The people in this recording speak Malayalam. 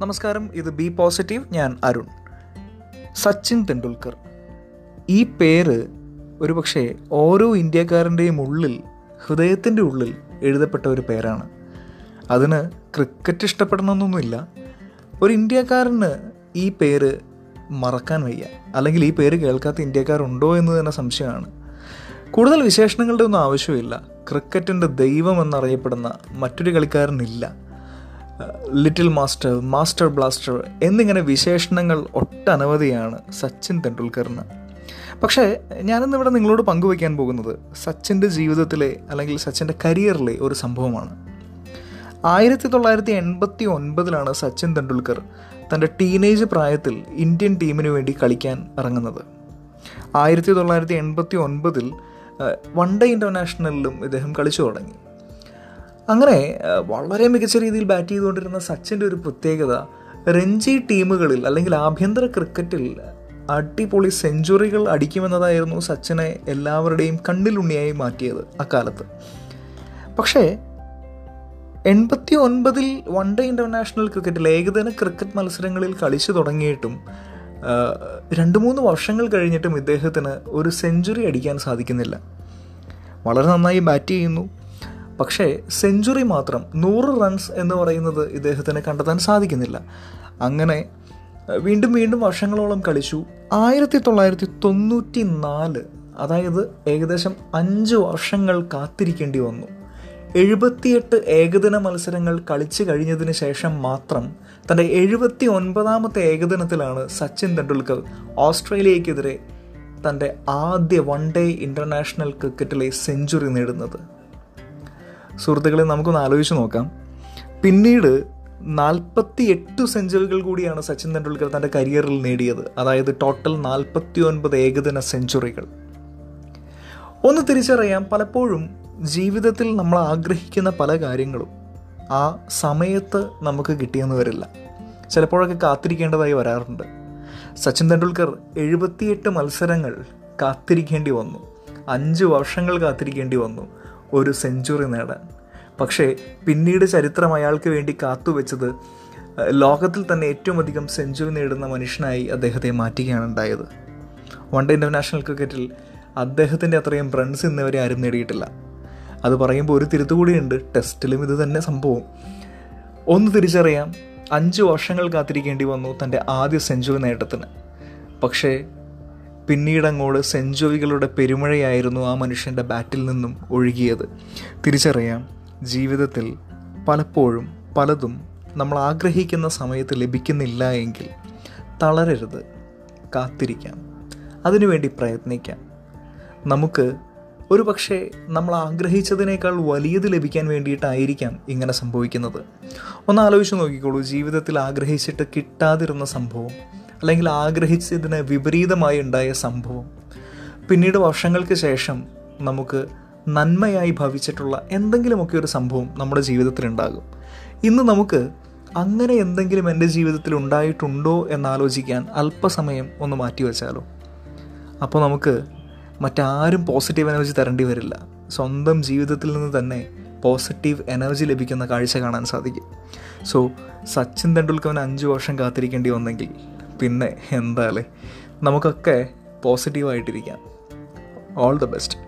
നമസ്കാരം ഇത് ബി പോസിറ്റീവ് ഞാൻ അരുൺ. സച്ചിൻ തെണ്ടുൽക്കർ ഈ പേര് ഒരുപക്ഷെ ഓരോ ഇന്ത്യക്കാരന്റെയും ഉള്ളിൽ ഹൃദയത്തിന്റെ ഉള്ളിൽ എഴുതപ്പെട്ട ഒരു പേരാണ്. അതിന് ക്രിക്കറ്റ് ഇഷ്ടപ്പെടണമെന്നൊന്നുമില്ല. ഒരു ഇന്ത്യക്കാരന് ഈ പേര് മറക്കാൻ വയ്യ. അല്ലെങ്കിൽ ഈ പേര് കേൾക്കാത്ത ഇന്ത്യക്കാരുണ്ടോ എന്ന് തന്നെ സംശയമാണ്. കൂടുതൽ വിശേഷണങ്ങളുടെ ഒന്നും ആവശ്യമില്ല. ക്രിക്കറ്റിന്റെ ദൈവം എന്നറിയപ്പെടുന്ന മറ്റൊരു കളിക്കാരനില്ല. ലിറ്റിൽ മാസ്റ്റർ മാസ്റ്റർ ബ്ലാസ്റ്റർ എന്നിങ്ങനെ വിശേഷണങ്ങൾ ഒട്ടനവധിയാണ് സച്ചിൻ തെണ്ടുൽക്കറിന് പക്ഷേ ഞാനിന്ന് ഇവിടെ നിങ്ങളോട് പങ്കുവയ്ക്കാൻ പോകുന്നത് സച്ചിന്റെ ജീവിതത്തിലെ അല്ലെങ്കിൽ സച്ചിന്റെ കരിയറിലെ ഒരു സംഭവമാണ്. ആയിരത്തി തൊള്ളായിരത്തി എൺപത്തി ഒൻപതിലാണ് സച്ചിൻ തെണ്ടുൽക്കർ തന്റെ ടീനേജ് പ്രായത്തിൽ ഇന്ത്യൻ ടീമിന് വേണ്ടി കളിക്കാൻ ഇറങ്ങുന്നത്. ആയിരത്തി തൊള്ളായിരത്തി എൺപത്തി ഒൻപതിൽ വൺ ഡേ ഇന്റർനാഷണലിലും ഇദ്ദേഹം കളിച്ചു തുടങ്ങി. അങ്ങനെ വളരെ മികച്ച രീതിയിൽ ബാറ്റ് ചെയ്തുകൊണ്ടിരുന്ന സച്ചിന്റെ ഒരു പ്രത്യേകത രഞ്ജി ടീമുകളിൽ അല്ലെങ്കിൽ ആഭ്യന്തര ക്രിക്കറ്റിൽ അടിപൊളി സെഞ്ചുറികൾ അടിക്കുമെന്നതായിരുന്നു സച്ചിനെ എല്ലാവരുടെയും കണ്ണിലുണ്ണിയായി മാറ്റിയത് അക്കാലത്ത്. പക്ഷേ എൺപത്തി ഒൻപതിൽ വൺ ഡേ ഇന്റർനാഷണൽ ക്രിക്കറ്റിൽ ഏകദിന ക്രിക്കറ്റ് മത്സരങ്ങളിൽ കളിച്ചു തുടങ്ങിയിട്ടും രണ്ട് മൂന്ന് വർഷങ്ങൾ കഴിഞ്ഞിട്ടും ഇദ്ദേഹത്തിന് ഒരു സെഞ്ചുറി അടിക്കാൻ സാധിക്കുന്നില്ല. വളരെ നന്നായി ബാറ്റ് ചെയ്യുന്നു. പക്ഷേ സെഞ്ചുറി മാത്രം നൂറ് റൺസ് എന്ന് പറയുന്നത് ഇദ്ദേഹത്തിന് കണ്ടെത്താൻ സാധിക്കുന്നില്ല. അങ്ങനെ വീണ്ടും വീണ്ടും വർഷങ്ങളോളം കളിച്ചു. ആയിരത്തി തൊള്ളായിരത്തി തൊണ്ണൂറ്റി നാല് അതായത് ഏകദേശം അഞ്ച് വർഷങ്ങൾ കാത്തിരിക്കേണ്ടി വന്നു. എഴുപത്തിയെട്ട് ഏകദിന മത്സരങ്ങൾ കളിച്ചു കഴിഞ്ഞതിന് ശേഷം മാത്രം തന്റെ എഴുപത്തി ഒൻപതാമത്തെ ഏകദിനത്തിലാണ് സച്ചിൻ തെണ്ടുൽക്കർ ഓസ്ട്രേലിയക്കെതിരെ തന്റെ ആദ്യ വൺ ഡേ ഇന്റർനാഷണൽ ക്രിക്കറ്റിലെ സെഞ്ചുറി നേടുന്നത്. സുഹൃത്തുക്കളെ നമുക്കൊന്ന് ആലോചിച്ച് നോക്കാം. പിന്നീട് നാൽപ്പത്തി എട്ട് സെഞ്ചുറികൾ കൂടിയാണ് സച്ചിൻ തെണ്ടുൽക്കർ തന്റെ കരിയറിൽ നേടിയത്. അതായത് ടോട്ടൽ നാൽപ്പത്തി ഒൻപത് ഏകദിന സെഞ്ചുറികൾ. ഒന്ന് തിരിച്ചറിയാം പലപ്പോഴും ജീവിതത്തിൽ നമ്മൾ ആഗ്രഹിക്കുന്ന പല കാര്യങ്ങളും ആ സമയത്ത് നമുക്ക് കിട്ടിയെന്ന് വരില്ല. ചിലപ്പോഴൊക്കെ കാത്തിരിക്കേണ്ടതായി വരാറുണ്ട്. സച്ചിൻ തെണ്ടുൽക്കർ എഴുപത്തിയെട്ട് മത്സരങ്ങൾ കാത്തിരിക്കേണ്ടി വന്നു. അഞ്ച് വർഷങ്ങൾ കാത്തിരിക്കേണ്ടി വന്നു. ഒരു സെഞ്ചുറി നേടാൻ. പക്ഷേ പിന്നീട് ചരിത്രം അയാൾക്ക് വേണ്ടി കാത്തുവെച്ചത് ലോകത്തിൽ തന്നെ ഏറ്റവും അധികം സെഞ്ചുറി നേടുന്ന മനുഷ്യനായി അദ്ദേഹത്തെ മാറ്റുകയാണ് ഉണ്ടായത്. വൺ ഡേ ഇന്റർനാഷണൽ ക്രിക്കറ്റിൽ അദ്ദേഹത്തിന്റെ അത്രയും റൺസ് ഇന്നുവരെ ആരും നേടിയിട്ടില്ല. അത് പറയുമ്പോൾ ഒരു തിരുത്തുകൂടിയുണ്ട് ടെസ്റ്റിലും ഇത് തന്നെ സംഭവം. ഒന്ന് തിരിച്ചറിയാം അഞ്ച് വർഷങ്ങൾ കാത്തിരിക്കേണ്ടി വന്നു തന്റെ ആദ്യ സെഞ്ചുറി നേട്ടത്തിന്. പക്ഷേ പിന്നീട് അങ്ങോട്ട് സെഞ്ചുറികളുടെ പെരുമഴയായിരുന്നു ആ മനുഷ്യന്റെ ബാറ്റിൽ നിന്നും ഒഴുകിയത്. തിരിച്ചറിയാം ജീവിതത്തിൽ പലപ്പോഴും പലതും നമ്മൾ ആഗ്രഹിക്കുന്ന സമയത്ത് ലഭിക്കുന്നില്ല എങ്കിൽ തളരരുത് കാത്തിരിക്കാം അതിനുവേണ്ടി പ്രയത്നിക്കാം. നമുക്ക് ഒരു പക്ഷേ നമ്മൾ ആഗ്രഹിച്ചതിനേക്കാൾ വലിയത് ലഭിക്കാൻ വേണ്ടിയിട്ടായിരിക്കാം ഇങ്ങനെ സംഭവിക്കുന്നത്. ഒന്ന് ആലോചിച്ച് നോക്കിക്കോളൂ ജീവിതത്തിൽ ആഗ്രഹിച്ചിട്ട് കിട്ടാതിരുന്ന സംഭവം അല്ലെങ്കിൽ ആഗ്രഹിച്ചതിന് വിപരീതമായി ഉണ്ടായ സംഭവം. പിന്നീട് വർഷങ്ങൾക്ക് ശേഷം നമുക്ക് നന്മയായി ഭവിച്ചിട്ടുള്ള എന്തെങ്കിലുമൊക്കെ ഒരു സംഭവം നമ്മുടെ ജീവിതത്തിൽ ഉണ്ടാകും. ഇന്ന് നമുക്ക് അങ്ങനെ എന്തെങ്കിലും എന്റെ ജീവിതത്തിൽ ഉണ്ടായിട്ടുണ്ടോ എന്നാലോചിക്കാൻ അല്പസമയം ഒന്ന് മാറ്റിവെച്ചാലോ അപ്പോൾ നമുക്ക് മറ്റാരും പോസിറ്റീവ് എനർജി തരേണ്ടി വരില്ല. സ്വന്തം ജീവിതത്തിൽ നിന്ന് തന്നെ പോസിറ്റീവ് എനർജി ലഭിക്കുന്ന കാഴ്ച കാണാൻ സാധിക്കും. സോ സച്ചിൻ തെണ്ടുൽക്കറിന് അഞ്ച് വർഷം കാത്തിരിക്കേണ്ടി വന്നെങ്കിൽ പിന്നെ എന്താ അല്ലേ? നമുക്കൊക്കെ പോസിറ്റീവായിട്ടിരിക്കാം ഓൾ ദ ബെസ്റ്റ്